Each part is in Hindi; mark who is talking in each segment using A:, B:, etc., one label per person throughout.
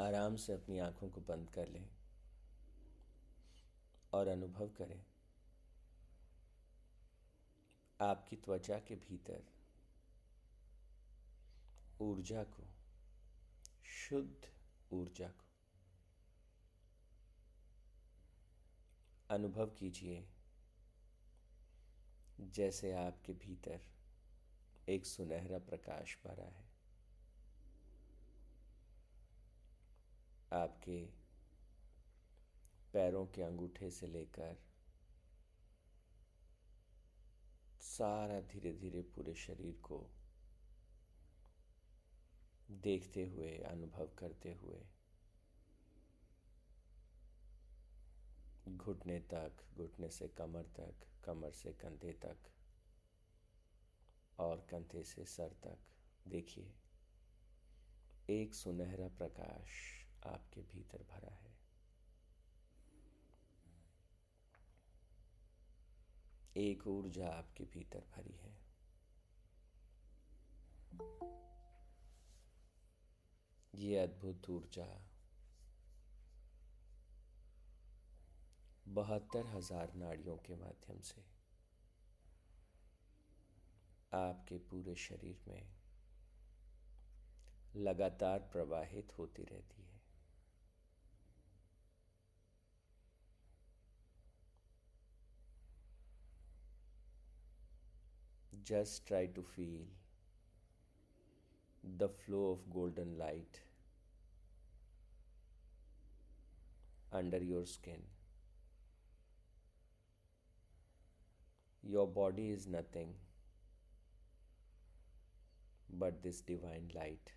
A: आराम से अपनी आँखों को बंद कर लें और अनुभव करें। आपकी त्वचा के भीतर ऊर्जा को, शुद्ध ऊर्जा को अनुभव कीजिए। जैसे आपके भीतर एक सुनहरा प्रकाश भरा है। आपके पैरों के अंगूठे से लेकर सारा धीरे धीरे पूरे शरीर को देखते हुए, अनुभव करते हुए, घुटने तक, घुटने से कमर तक, कमर से कंधे तक और कंधे से सर तक, देखिए, एक सुनहरा प्रकाश आपके भीतर भरा है। एक ऊर्जा आपके भीतर भरी है। ये अद्भुत ऊर्जा बहत्तर हज़ार नाड़ियों के माध्यम से आपके पूरे शरीर में लगातार प्रवाहित होती रहती है। Just try to feel the flow of golden light under your skin. Your body is nothing but this divine light,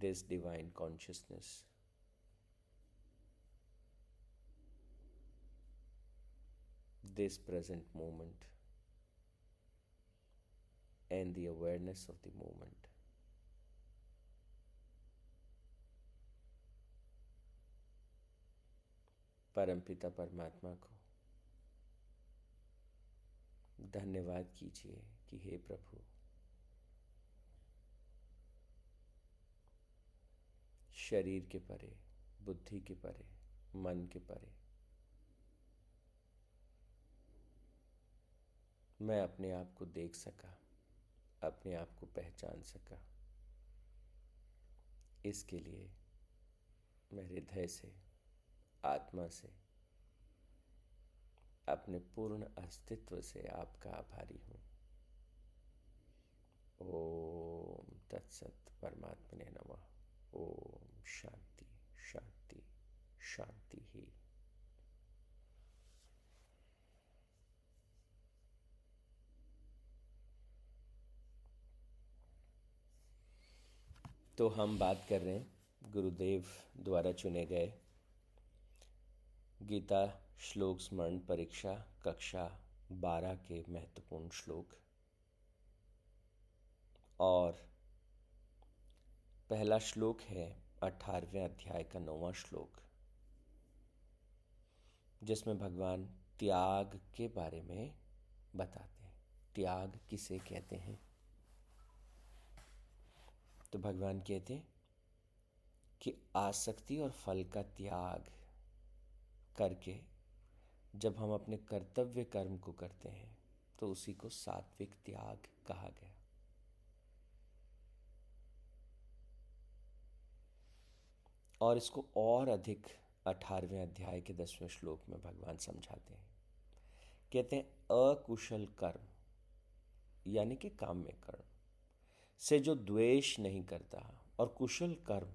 A: this divine consciousness. This present moment and the awareness of the moment. परमपिता परमात्मा को धन्यवाद कीजिए कि हे प्रभु शरीर के परे बुद्धि के परे मन के परे मैं अपने आप को देख सका। अपने आप को पहचान सका। इसके लिए मैं हृदय से, आत्मा से, अपने पूर्ण अस्तित्व से आपका आभारी हूँ। ओम तत्सत परमात्मा ने नमः। ओम शांति शांति शांति ही। तो हम बात कर रहे हैं गुरुदेव द्वारा चुने गए गीता श्लोक स्मरण परीक्षा कक्षा बारह के महत्वपूर्ण श्लोक। और पहला श्लोक है अठारहवें अध्याय का नौवां श्लोक, जिसमें भगवान त्याग के बारे में बताते हैं। त्याग किसे कहते हैं? तो भगवान कहते कि आसक्ति और फल का त्याग करके जब हम अपने कर्तव्य कर्म को करते हैं तो उसी को सात्विक त्याग कहा गया। और इसको और अधिक अठारहवें अध्याय के दसवें श्लोक में भगवान समझाते हैं। कहते हैं, अकुशल कर्म, यानी कि काम में कर्म। से जो द्वेष नहीं करता और कुशल कर्म,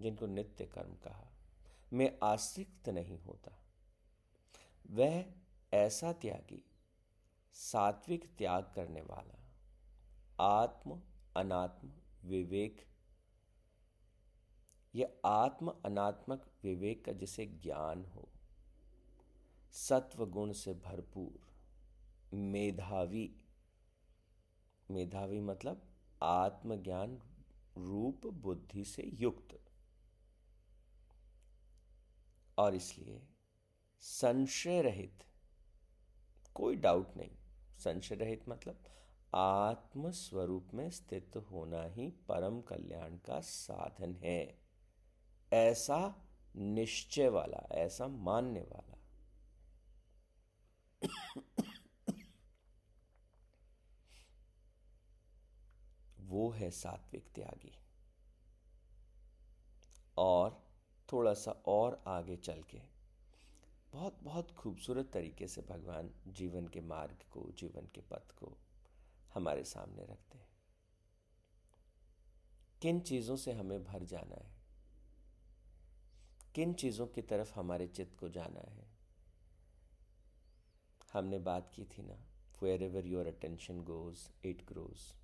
A: जिनको नित्य कर्म कहा, में आसक्त नहीं होता। वह ऐसा त्यागी, सात्विक त्याग करने वाला, आत्म अनात्म विवेक यह आत्म अनात्मक विवेक का जिसे ज्ञान हो। सत्व गुण से भरपूर, मेधावी मेधावी मतलब आत्मज्ञान रूप बुद्धि से युक्त। और इसलिए संशय रहित कोई डाउट नहीं। संशय रहित मतलब आत्म स्वरूप में स्थित होना ही परम कल्याण का साधन है। ऐसा निश्चय वाला, ऐसा मानने वाला। वो है सात्विक त्यागी। और थोड़ा सा और आगे चल के, बहुत बहुत खूबसूरत तरीके से भगवान जीवन के मार्ग को, जीवन के पथ को हमारे सामने रखते हैं। किन चीज़ों से हमें भर जाना है? किन चीज़ों की तरफ़ हमारे चित्त को जाना है? हमने बात की थी ना wherever your attention goes it grows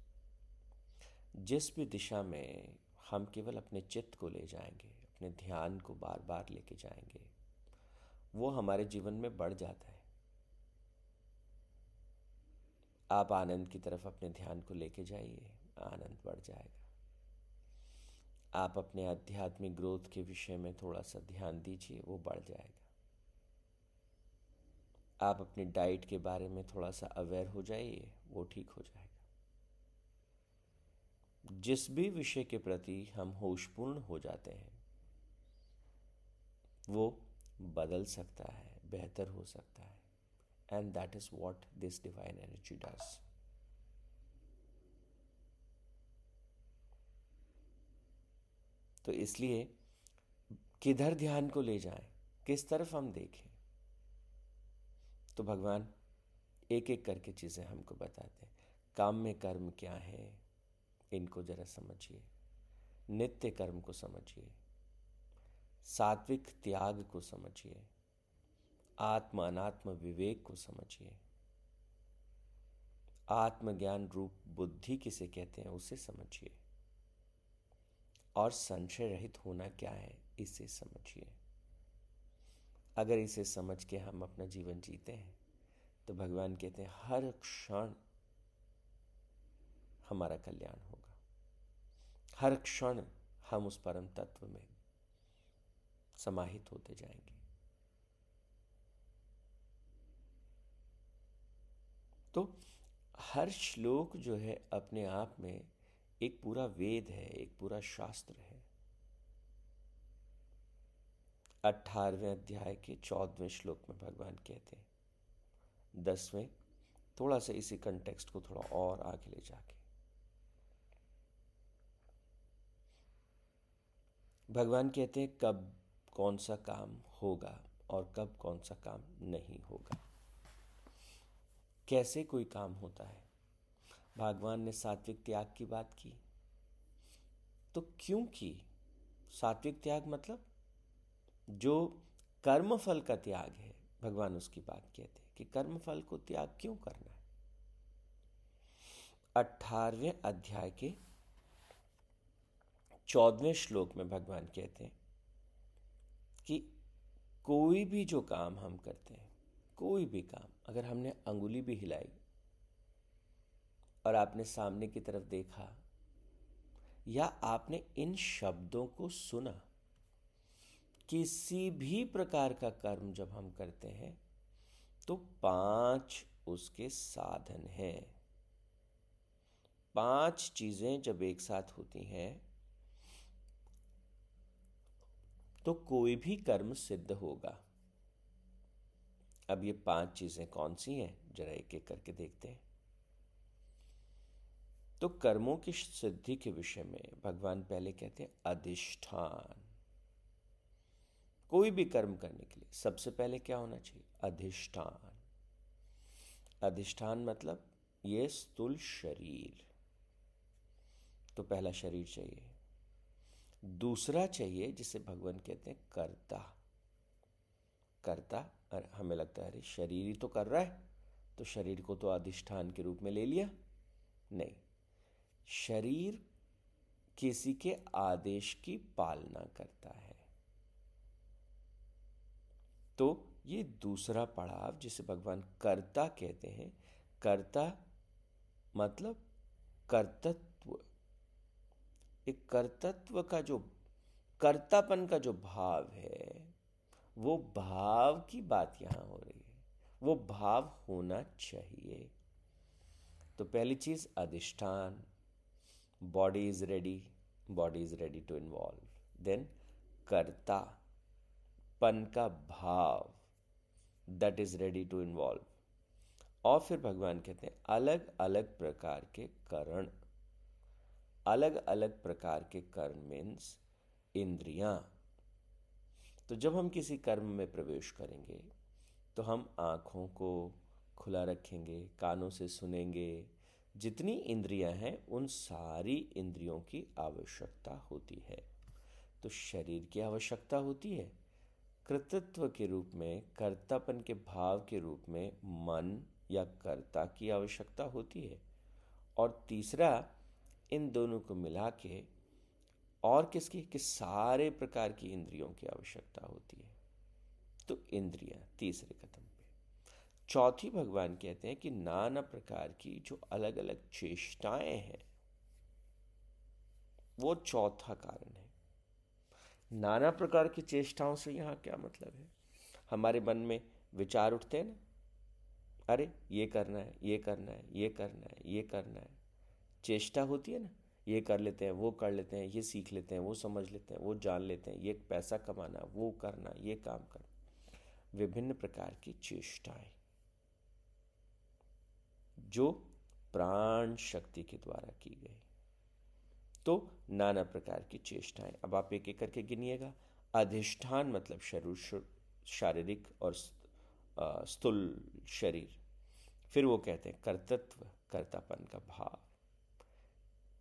A: जिस भी दिशा में हम केवल अपने चित्त को ले जाएँगे, अपने ध्यान को बार बार लेके जाएँगे, वो हमारे जीवन में बढ़ जाता है। आप आनंद की तरफ़ अपने ध्यान को लेके जाइए, आनंद बढ़ जाएगा। आप अपने आध्यात्मिक ग्रोथ के विषय में थोड़ा सा ध्यान दीजिए, वो बढ़ जाएगा। आप अपनी डाइट के बारे में थोड़ा सा अवेयर हो जाइए, वो ठीक हो जाएगा। जिस भी विषय के प्रति हम होशपूर्ण हो जाते हैं, वो बदल सकता है, बेहतर हो सकता है। And that is what this divine energy does तो इसलिए किधर ध्यान को ले जाएँ, किस तरफ़ हम देखें तो भगवान एक एक करके चीज़ें हमको बताते हैं। काम में कर्म क्या है इनको जरा समझिए। नित्य कर्म को समझिए। सात्विक त्याग को समझिए। आत्म अनात्म विवेक को समझिए। आत्मज्ञान रूप बुद्धि किसे कहते हैं, उसे समझिए। और संशय रहित होना क्या है, इसे समझिए। अगर इसे समझ के हम अपना जीवन जीते हैं तो भगवान कहते हैं, हर क्षण हमारा कल्याण होगा। हर क्षण हम उस परम तत्व में समाहित होते जाएँगे। तो हर श्लोक जो है अपने आप में एक पूरा वेद है, एक पूरा शास्त्र है। अठारहवें अध्याय के चौदहवें श्लोक में भगवान कहते हैं, दसवें, थोड़ा सा इसी कंटेक्स्ट को थोड़ा और आगे ले जाके। भगवान कहते हैं, कब कौन सा काम होगा और कब कौन सा काम नहीं होगा? कैसे कोई काम होता है? भगवान ने सात्विक त्याग की बात की। तो क्यों की? सात्विक त्याग मतलब? जो कर्म फल का त्याग है, भगवान उसकी बात कहते हैं कि कर्म फल को त्याग क्यों करना है? अठारहवें अध्याय के चौदहवें श्लोक में भगवान कहते हैं कि कोई भी जो काम हम करते हैं, कोई भी काम, अगर हमने अंगुली भी हिलाई और आपने सामने की तरफ़ देखा, या आपने इन शब्दों को सुना, किसी भी प्रकार का कर्म जब हम करते हैं तो पाँच उसके साधन हैं। पाँच चीज़ें जब एक साथ होती हैं तो कोई भी कर्म सिद्ध होगा। अब ये पाँच चीज़ें कौन सी हैं? जरा एक एक करके देखते हैं। तो कर्मों की सिद्धि के विषय में भगवान पहले कहते हैं, अधिष्ठान। कोई भी कर्म करने के लिए सबसे पहले क्या होना चाहिए? अधिष्ठान। अधिष्ठान मतलब ये स्थूल शरीर। तो पहला शरीर चाहिए। दूसरा चाहिए जिसे भगवान कहते हैं कर्ता। कर्ता हमें लगता है, अरे, शरीर ही तो कर रहा है तो शरीर को तो अधिष्ठान के रूप में ले लिया। नहीं, शरीर किसी के आदेश की पालना करता है। तो ये दूसरा पड़ाव जिसे भगवान कर्ता कहते हैं। कर्ता मतलब कर्तत्व। एक कर्तत्व का जो, कर्तापन का जो भाव है, वो भाव की बात यहाँ हो रही है। वो भाव होना चाहिए। तो पहली चीज़, अधिष्ठान। Body is ready body is ready to involve then कर्ता पन का भाव that is ready to involve और फिर भगवान कहते हैं अलग अलग प्रकार के करण। अलग अलग प्रकार के कर्म मीन्स इंद्रियाँ। तो जब हम किसी कर्म में प्रवेश करेंगे तो हम आँखों को खुला रखेंगे, कानों से सुनेंगे, जितनी इंद्रियाँ हैं, उन सारी इंद्रियों की आवश्यकता होती है। तो शरीर की आवश्यकता होती है, कृतित्व के रूप में, कर्तापन के भाव के रूप में मन या कर्ता की आवश्यकता होती है। और तीसरा इन दोनों को मिला के और किसकी? कि सारे प्रकार की इंद्रियों की आवश्यकता होती है। तो इंद्रियाँ, तीसरे कदम पे। चौथी भगवान कहते हैं कि नाना प्रकार की जो अलग अलग चेष्टाएँ हैं, वो चौथा कारण है। नाना प्रकार की चेष्टाओं से यहाँ क्या मतलब है? हमारे मन में विचार उठते हैं ना? अरे, ये करना है, ये करना है, ये करना है, ये करना है। चेष्टा होती है ना, ये कर लेते हैं, वो कर लेते हैं, ये सीख लेते हैं, वो समझ लेते हैं, वो जान लेते हैं, ये पैसा कमाना, वो करना, ये काम करना। विभिन्न प्रकार की चेष्टाएँ, जो प्राण शक्ति के द्वारा की गई। तो नाना प्रकार की चेष्टाएँ। अब आप एक एक करके गिनिएगा। अधिष्ठान मतलब शरीर शारीरिक और स्थूल शरीर। फिर वो कहते हैं कर्तत्व, कर्तापन का भाव।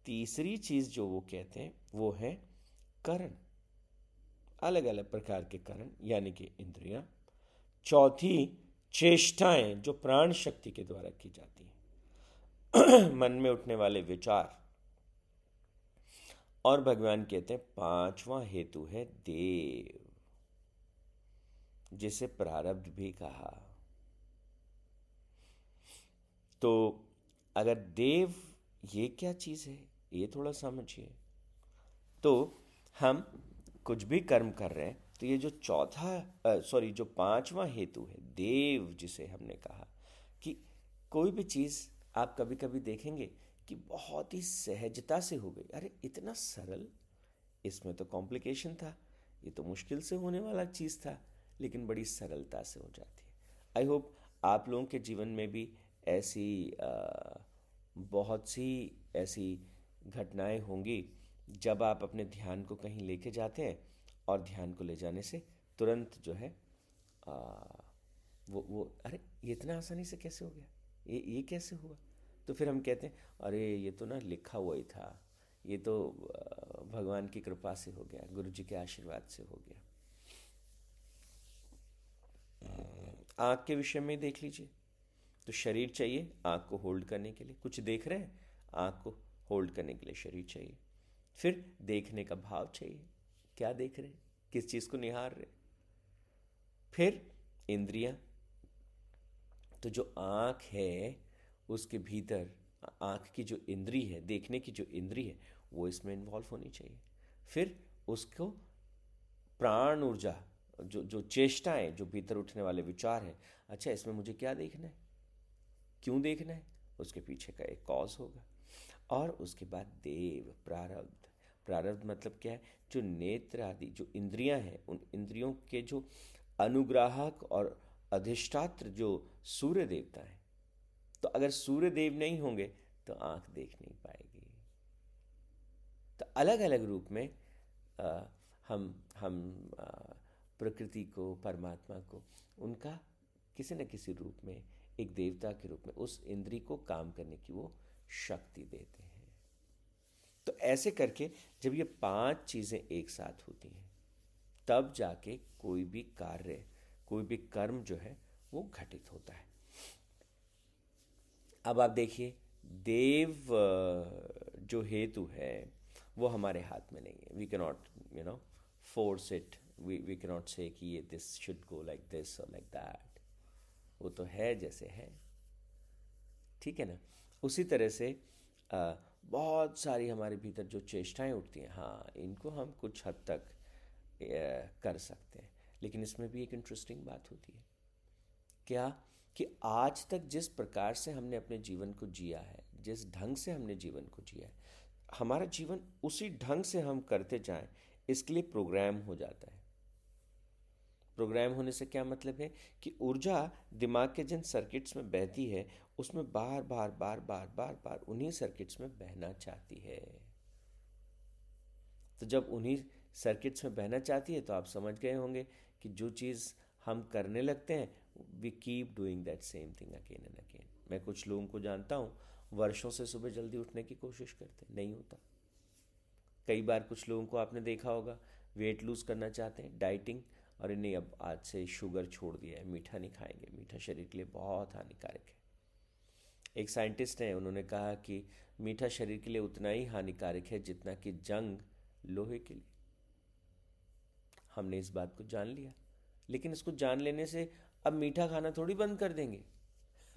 A: तीसरी चीज़ जो वो कहते हैं, वो है करण। अलग अलग प्रकार के करण, यानी कि इंद्रियाँ। चौथी, चेष्टाएँ जो प्राण शक्ति के द्वारा की जाती हैं। मन में उठने वाले विचार। और भगवान कहते हैं, पांचवा हेतु है देव, जिसे प्रारब्ध भी कहा। तो अगर देव ये क्या चीज़ है? ये थोड़ा समझिए। तो हम कुछ भी कर्म कर रहे हैं तो ये जो चौथा सॉरी जो पांचवा हेतु है देव जिसे हमने कहा कि कोई भी चीज़ आप कभी कभी देखेंगे कि बहुत ही सहजता से हो गई। अरे इतना सरल? इसमें तो कॉम्प्लिकेशन था ये तो मुश्किल से होने वाला चीज़ था लेकिन बड़ी सरलता से हो जाती है। आई होप आप लोगों के जीवन में भी ऐसी आ, बहुत सी ऐसी घटनाएँ होंगी जब आप अपने ध्यान को कहीं लेके जाते हैं और ध्यान को ले जाने से तुरंत जो है आ, वो वो अरे ये इतना आसानी से कैसे हो गया? ये ये कैसे हुआ? तो फिर हम कहते हैं अरे ये तो ना लिखा हुआ ही था। ये तो भगवान की कृपा से हो गया गुरु जी के आशीर्वाद से हो गया। आँख के विषय में देख लीजिए। तो शरीर चाहिए आँख को होल्ड करने के लिए। कुछ देख रहे हैं? आँख को होल्ड करने के लिए शरीर चाहिए। फिर देखने का भाव चाहिए। क्या देख रहे किस चीज़ को निहार रहे फिर इंद्रियाँ। तो जो आँख है, उसके भीतर आँख की जो इंद्री है, देखने की जो इंद्री है, वो इसमें इन्वॉल्व होनी चाहिए। फिर उसको प्राण ऊर्जा, जो जो चेष्टाएँ, जो भीतर उठने वाले विचार हैं अच्छा इसमें मुझे क्या देखना है? क्यों देखना है? उसके पीछे का एक कॉज होगा। और उसके बाद देव प्रारब्ध। प्रारब्ध मतलब क्या है? जो नेत्र आदि जो इंद्रियाँ हैं उन इंद्रियों के जो अनुग्राहक और अधिष्ठात्र जो सूर्य देवता है तो अगर सूर्य देव नहीं होंगे तो आँख देख नहीं पाएगी। तो अलग अलग रूप में आ, हम हम आ, प्रकृति को परमात्मा को उनका किसी न किसी रूप में एक देवता के रूप में उस इंद्री को काम करने की वो शक्ति देते हैं। तो ऐसे करके जब ये पाँच चीज़ें एक साथ होती हैं, तब जाके कोई भी कार्य, कोई भी कर्म जो है, वो घटित होता है। अब आप देखिए, देव जो हेतु है, वो हमारे हाथ में नहीं है। We can not you know force it we we can not say कि ये this should go like this और लाइक दैट वो तो है जैसे है। ठीक है ना? उसी तरह से आ, बहुत सारी हमारे भीतर जो चेष्टाएँ उठती हैं हाँ इनको हम कुछ हद तक आ, कर सकते हैं। लेकिन इसमें भी एक इंटरेस्टिंग बात होती है। क्या कि आज तक जिस प्रकार से हमने अपने जीवन को जिया है जिस ढंग से हमने जीवन को जिया है हमारा जीवन उसी ढंग से हम करते जाएँ इसके लिए प्रोग्राम हो जाता है। प्रोग्राम होने से क्या मतलब है कि ऊर्जा दिमाग के जिन सर्किट्स में बहती है, उसमें बार बार बार बार बार बार उन्हीं सर्किट्स में बहना चाहती है। तो जब उन्हीं सर्किट्स में बहना चाहती है तो आप समझ गए होंगे कि जो चीज़ हम करने लगते हैं we keep doing that same thing again and again मैं कुछ लोगों को जानता हूँ, वर्षों से सुबह जल्दी उठने की कोशिश करते नहीं होता। कई बार कुछ लोगों को आपने देखा होगा वेट लूज करना चाहते हैं डाइटिंग और नहीं, अब आज से शुगर छोड़ दिया है, मीठा नहीं खाएँगे। मीठा शरीर के लिए बहुत हानिकारक है। एक साइंटिस्ट हैं, उन्होंने कहा कि मीठा शरीर के लिए उतना ही हानिकारक है जितना कि जंग लोहे के लिए। हमने इस बात को जान लिया। लेकिन इसको जान लेने से अब मीठा खाना थोड़ी बंद कर देंगे।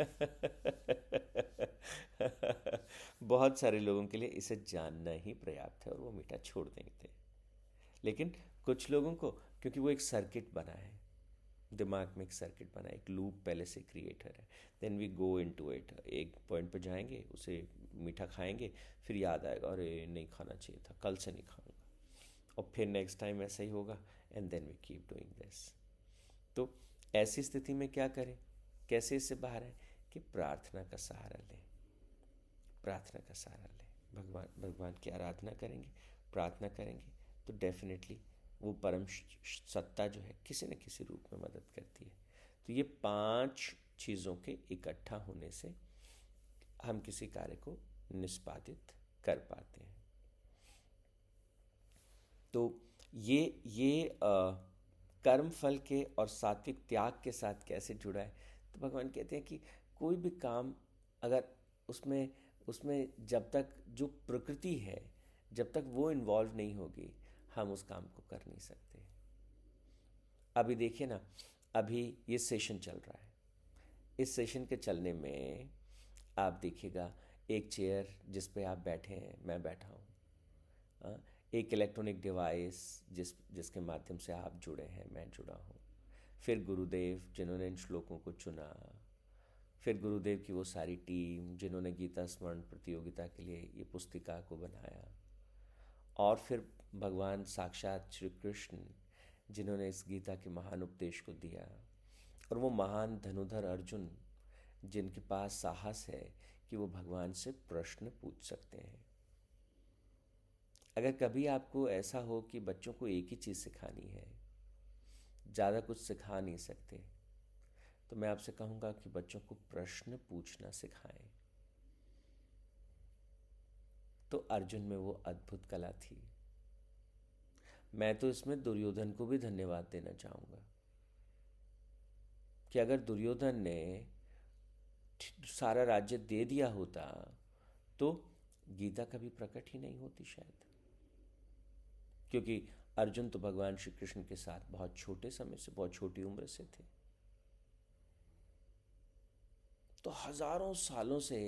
A: बहुत सारे लोगों के लिए इसे जानना ही पर्याप्त है और वो मीठा छोड़ देंगे। लेकिन कुछ लोगों को क्योंकि वो एक सर्किट बना है। दिमाग में एक सर्किट बना एक लूप पहले से क्रिएटर है। Then we go into it एक पॉइंट पर जाएँगे, उसे मीठा खाएँगे, फिर याद आएगा, अरे, नहीं खाना चाहिए था, कल से नहीं खाऊँगा। और फिर नेक्स्ट टाइम ऐसा ही होगा and then we keep doing this तो ऐसी स्थिति में क्या करें? कैसे इससे बाहर आए? कि प्रार्थना का सहारा लें। प्रार्थना का सहारा लें। भगवान भगवान की आराधना करेंगे, प्रार्थना करेंगे तो डेफिनेटली वो परम सत्ता जो है किसी न किसी रूप में मदद करती है। तो ये पाँच चीज़ों के इकट्ठा होने से हम किसी कार्य को निष्पादित कर पाते हैं। तो ये ये आ, कर्म फल के और सात्विक त्याग के साथ कैसे जुड़ा है? तो भगवान कहते हैं कि कोई भी काम अगर उसमें उसमें जब तक जो प्रकृति है जब तक वो इन्वॉल्व नहीं होगी हम उस काम को कर नहीं सकते। अभी देखिए ना अभी ये सेशन चल रहा है। इस सेशन के चलने में आप देखिएगा एक चेयर जिस पे आप बैठे हैं मैं बैठा हूँ। हाँ, एक इलेक्ट्रॉनिक डिवाइस जिस जिसके माध्यम से आप जुड़े हैं मैं जुड़ा हूँ। फिर गुरुदेव जिन्होंने इन श्लोकों को चुना फिर गुरुदेव की वो सारी टीम जिन्होंने गीता स्मरण प्रतियोगिता के लिए ये पुस्तिका को बनाया और फिर भगवान साक्षात श्री कृष्ण जिन्होंने इस गीता के महान उपदेश को दिया। और वो महान धनुधर अर्जुन, जिनके पास साहस है कि वो भगवान से प्रश्न पूछ सकते हैं। अगर कभी आपको ऐसा हो कि बच्चों को एक ही चीज़ सिखानी है, ज़्यादा कुछ सिखा नहीं सकते तो मैं आपसे कहूँगा कि बच्चों को प्रश्न पूछना सिखाएँ। तो अर्जुन में वो अद्भुत कला थी। मैं तो इसमें दुर्योधन को भी धन्यवाद देना चाहूँगा कि अगर दुर्योधन ने सारा राज्य दे दिया होता तो गीता कभी प्रकट ही नहीं होती शायद। क्योंकि अर्जुन तो भगवान श्री कृष्ण के साथ बहुत छोटे समय से, बहुत छोटी उम्र से थे। तो हज़ारों सालों से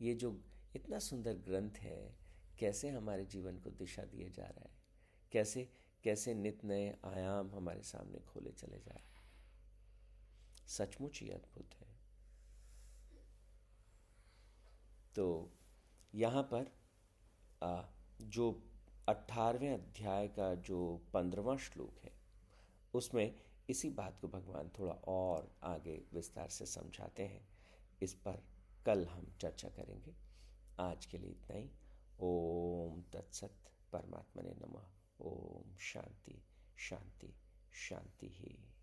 A: ये जो इतना सुंदर ग्रंथ है, कैसे हमारे जीवन को दिशा दिया जा रहा है? कैसे कैसे नित नए आयाम हमारे सामने खोले चले जा रहे सचमुच ही अद्भुत है। तो यहाँ पर आ, जो अठारहवें अध्याय का जो पंद्रवा श्लोक है उसमें इसी बात को भगवान थोड़ा और आगे विस्तार से समझाते हैं। इस पर कल हम चर्चा करेंगे। आज के लिए इतना ही। ओम तत्सत परमात्मा ने नमः। ओम शांति शांति शांति ही